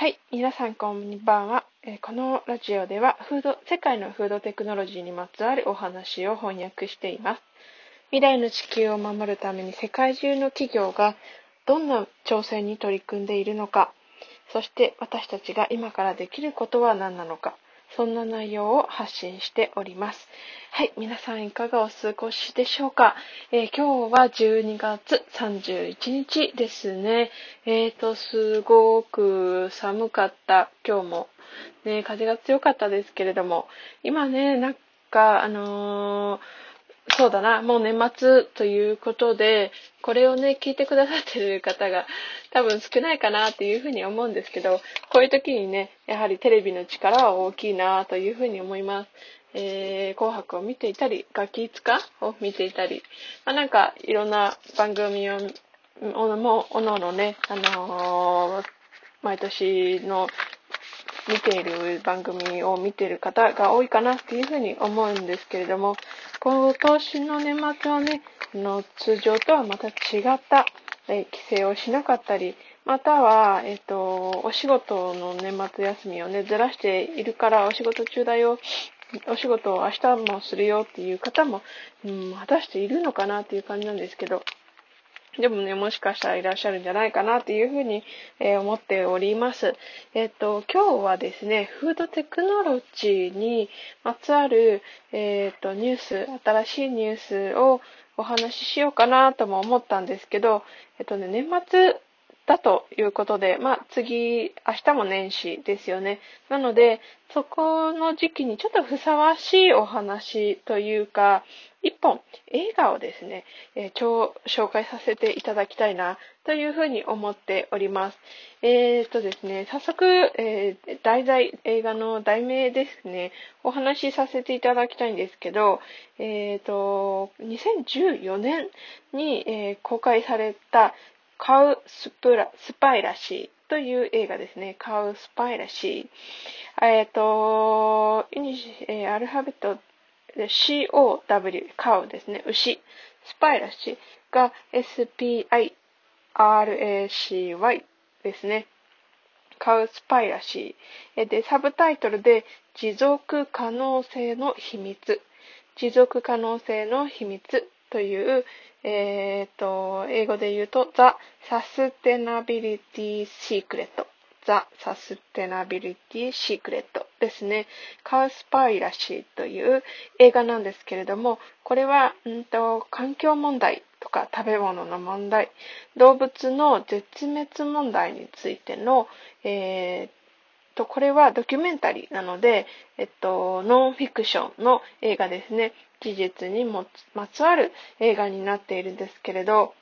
はい、皆さんこんばんは。えこのラジオではフード、世界のフードテクノロジーにまつわるお話を翻訳しています。未来の地球を守るために世界中の企業がどんな挑戦に取り組んでいるのか、そして私たちが今からできることは何なのか、そんな内容を発信しております。はい、皆さんいかがお過ごしでしょうか、えー今日は12月31日ですね。えーと、すごく寒かった今日も。ね、風が強かったですけれども、今ね、なんか、あのーそうだな、もう年末ということで、これをね、聞いてくださってる方が多分少ないかなっていうふうに思うんですけど、こういう時にね、やはりテレビの力は大きいなというふうに思います。えー、紅白を見ていたり、ガキツカを見ていたり、まあ、なんかいろんな番組を、おのも、おのおのね、あのー毎年の見ている番組を見ている方が多いかなっていうふうに思うんですけれども、今年の年末はね、の通常とはまた違った、えー帰省をしなかったり、または、えっ、と、お仕事の年末休みをね、ずらしているからお仕事中だよ、お仕事を明日もするよっていう方も、うん、果たしているのかなっていう感じなんですけど、でもね、もしかしたらいらっしゃるんじゃないかなっていうふうに、えー思っております。えっ、と、今日はですね、フードテクノロジーにまつわる、えっ、と、ニュース、新しいニュースをお話ししようかなとも思ったんですけど、えっ、とね、年末だということで、まあ次、明日も年始ですよね。なので、そこの時期にちょっとふさわしいお話というか、一本映画をですね、えー超紹介させていただきたいなというふうに思っております。えーとですね、早速、えー題材、映画の題名ですね、お話しさせていただきたいんですけど、えーと、2014年に、えー公開されたカウスプラスパイラシーという映画ですね。カウスパイラシー。えっ、と、イニシえーアルファベットで COW、カウですね。牛。スパイラシーが SPIRACY ですね。カウスパイラシー。で、サブタイトルで持続可能性の秘密。持続可能性の秘密という、えー、と、英語で言うと、The Sustainability Secret。The Sustainability Secret ですね。カウスパイラシーという映画なんですけれども、これは、んと、環境問題とか食べ物の問題、動物の絶滅問題についての、えーと、これはドキュメンタリーなので、えっと、ノンフィクションの映画ですね。事実にもまつわる映画になっているんですけれど、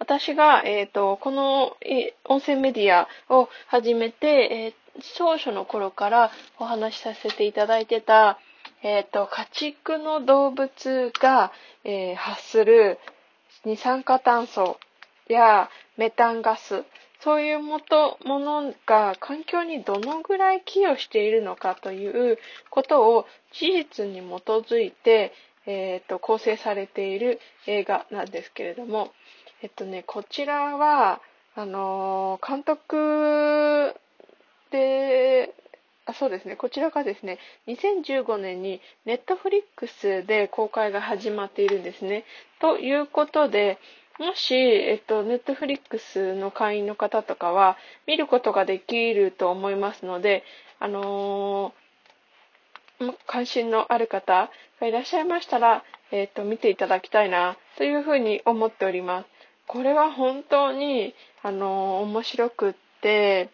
私が、えっ、と、このえ音声メディアを始めて、えー当初の頃からお話しさせていただいてた、えっ、と、家畜の動物が、えー発する二酸化炭素やメタンガス、そういうもとものが環境にどのぐらい寄与しているのかということを事実に基づいて、えーと構成されている映画なんですけれども、えっとね、こちらは、あのー監督で、あそうですね、こちらがですね、2015年にネットフリックスで公開が始まっているんですね。ということで、もし、えっと、ネットフリックスの会員の方とかは見ることができると思いますので、あのー関心のある方がいらっしゃいましたら、えっと、見ていただきたいな、というふうに思っております。これは本当に、あのー面白くって、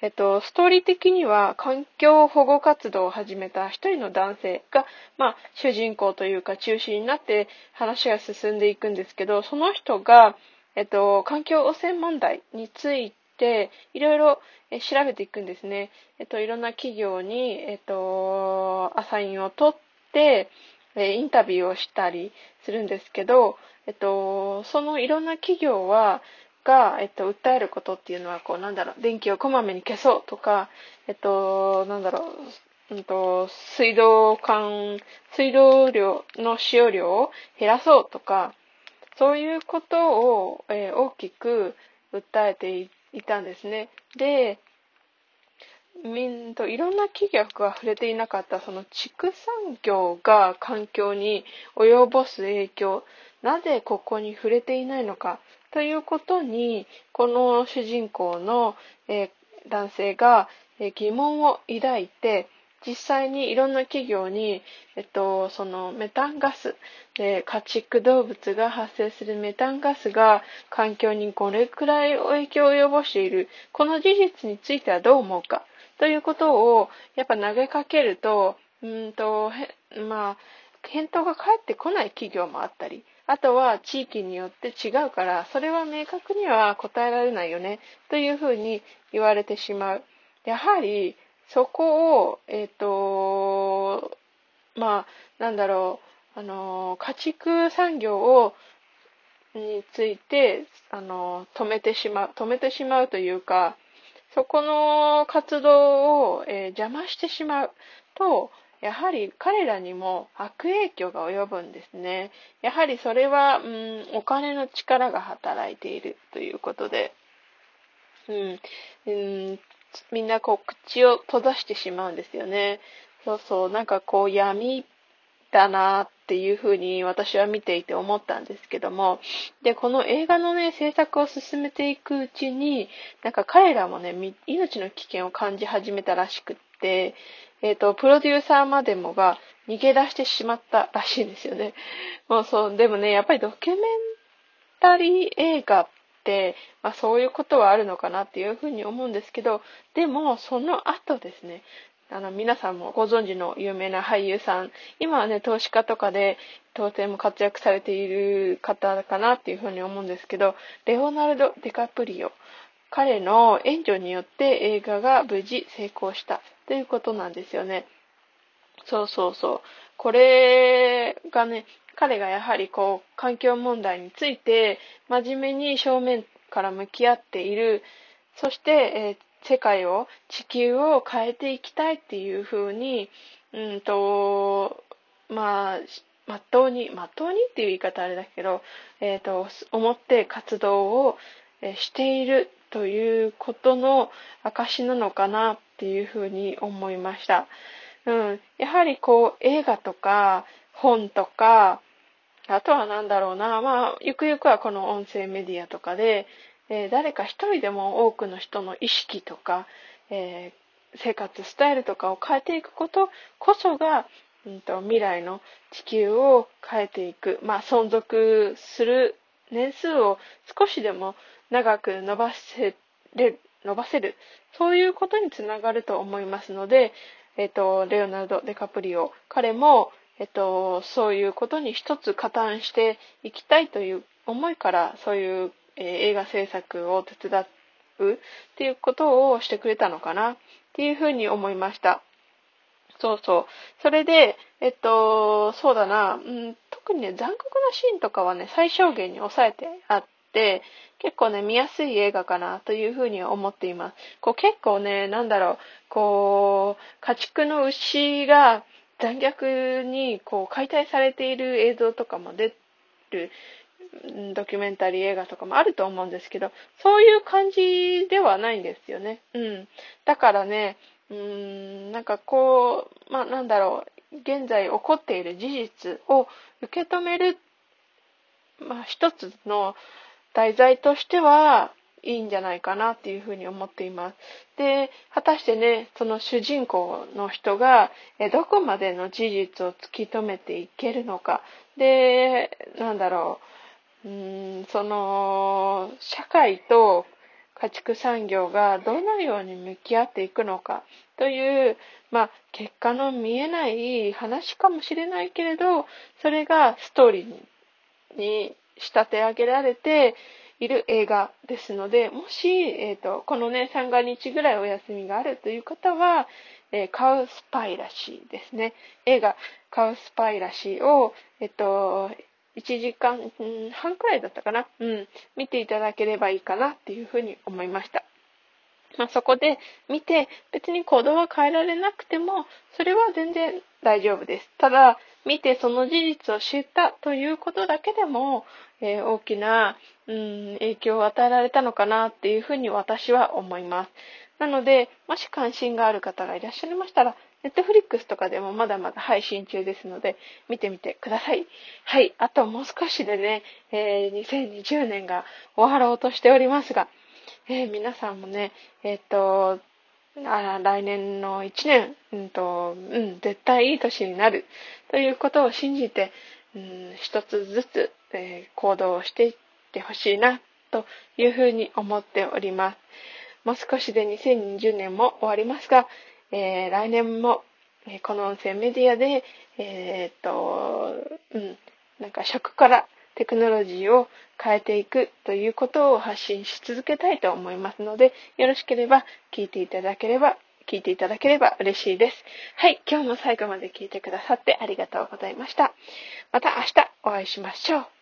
えっと、ストーリー的には環境保護活動を始めた一人の男性が、まあ、主人公というか中心になって話が進んでいくんですけど、その人が、えっと、環境汚染問題についていろいろ調べていくんですね。えっと、いろんな企業に、えっと、アサインを取って、インタビューをしたりするんですけど、えっと、そのいろんな企業は、が、えっと、訴えることっていうのは、こう、なんだろう、電気をこまめに消そうとか、えっと、なんだろう、うんと、水道管、水道量の使用量を減らそうとか、そういうことを、えー大きく訴えていいたんですね。で、みんといろんな企業が触れていなかったその畜産業が環境に及ぼす影響、なぜここに触れていないのかということに、この主人公の、えー、男性が、えー、疑問を抱いて、実際にいろんな企業に、えっと、そのメタンガス、で家畜動物が発生するメタンガスが環境にこれくらい影響を及ぼしている、この事実についてはどう思うか、ということをやっぱ投げかけると、うんと、まあ、返答が返ってこない企業もあったり、あとは地域によって違うから、それは明確には答えられないよね、というふうに言われてしまう。やはり、そこを、えっ、ー、と、まあ、なんだろう、あの、家畜産業を、について、あの、止めてしまう、止めてしまうというか、そこの活動を、えー、邪魔してしまうと、やはり彼らにも悪影響が及ぶんですね。やはりそれは、うん、お金の力が働いているということで、うん、うん、みんなこう口を閉ざしてしまうんですよね。そうそう、なんかこう闇だなっていうふうに私は見ていて思ったんですけども、で、この映画のね、制作を進めていくうちに、なんか彼らもね、命の危険を感じ始めたらしくて、えっ、ー、と、プロデューサーまでもが逃げ出してしまったらしいんですよね。もうそう、でもね、やっぱりドキュメンタリー映画って、まあそういうことはあるのかなっていうふうに思うんですけど、でもその後ですね、あの、皆さんもご存知の有名な俳優さん、今はね、投資家とかで、とても活躍されている方かなっていうふうに思うんですけど、レオナルド・ディカプリオ。彼の援助によって映画が無事成功したということなんですよね。そうそうそう。これがね、彼がやはりこう、環境問題について真面目に正面から向き合っている、そして、えー世界を、地球を変えていきたいっていうふうに、うんと、まあ、まっとうに、まっとうにっていう言い方あれだけど、えっ、ー、と、思って活動をしているということの証なのかなっていうふうに思いました。うん。やはりこう、映画とか、本とか、あとは何だろうな、まあ、ゆくゆくはこの音声メディアとかで、えー、誰か一人でも多くの人の意識とか、えー、生活スタイルとかを変えていくことこそが、うんと、未来の地球を変えていく、まあ、存続する年数を少しでも長く伸ばせる、伸ばせる、そういうことにつながると思いますので、えっ、と、レオナルド・デカプリオ、彼も、えっ、と、そういうことに一つ加担していきたいという思いから、そういうえー、映画制作を手伝うっていうことをしてくれたのかなっていうふうに思いました。そうそう。それで、えっと、そうだな、うん、特にね、残酷なシーンとかはね、最小限に抑えてあって、結構ね、見やすい映画かなというふうに思っています。こう結構ね、なんだろう、こう、家畜の牛が残虐にこう解体されている映像とかも出るドキュメンタリー映画とかもあると思うんですけど、そういう感じではないんですよね。うん。だからね、うーん、なんかこう、まあなんだろう、現在起こっている事実を受け止める、まあ一つの題材としてはいいんじゃないかなっていうふうに思っています。で、果たしてね、その主人公の人が、どこまでの事実を突き止めていけるのか。で、なんだろう、うーんその社会と家畜産業がどのように向き合っていくのかという、まあ、結果の見えない話かもしれないけれど、それがストーリーに仕立て上げられている映画ですので、もし、えっ、ー、と、このね、三が日ぐらいお休みがあるという方は、えー、カウスパイラシーですね。映画、カウスパイラシーを、えっ、ー、と、1時間半くらいだったかな。うん。見ていただければいいかなっていうふうに思いました。まあ、そこで見て、別に行動は変えられなくても、それは全然大丈夫です。ただ、見てその事実を知ったということだけでも、えー、大きな、うん、影響を与えられたのかなっていうふうに私は思います。なので、もし関心がある方がいらっしゃいましたら、ネットフリックスとかでもまだまだ配信中ですので、見てみてください。はい。あともう少しでね、えー、2020年が終わろうとしておりますが、えー、皆さんもね、えっ、と、あ来年の1年、うんと、うん、絶対いい年になるということを信じて、うん、一つずつ、えー、行動をしていってほしいなというふうに思っております。もう少しで2020年も終わりますが、えー、来年も、えこの音声メディアで、えー、っと、うん、なんか食からテクノロジーを変えていくということを発信し続けたいと思いますので、よろしければ聞いていただければ、聞いていただければ嬉しいです。はい、今日も最後まで聞いてくださってありがとうございました。また明日お会いしましょう。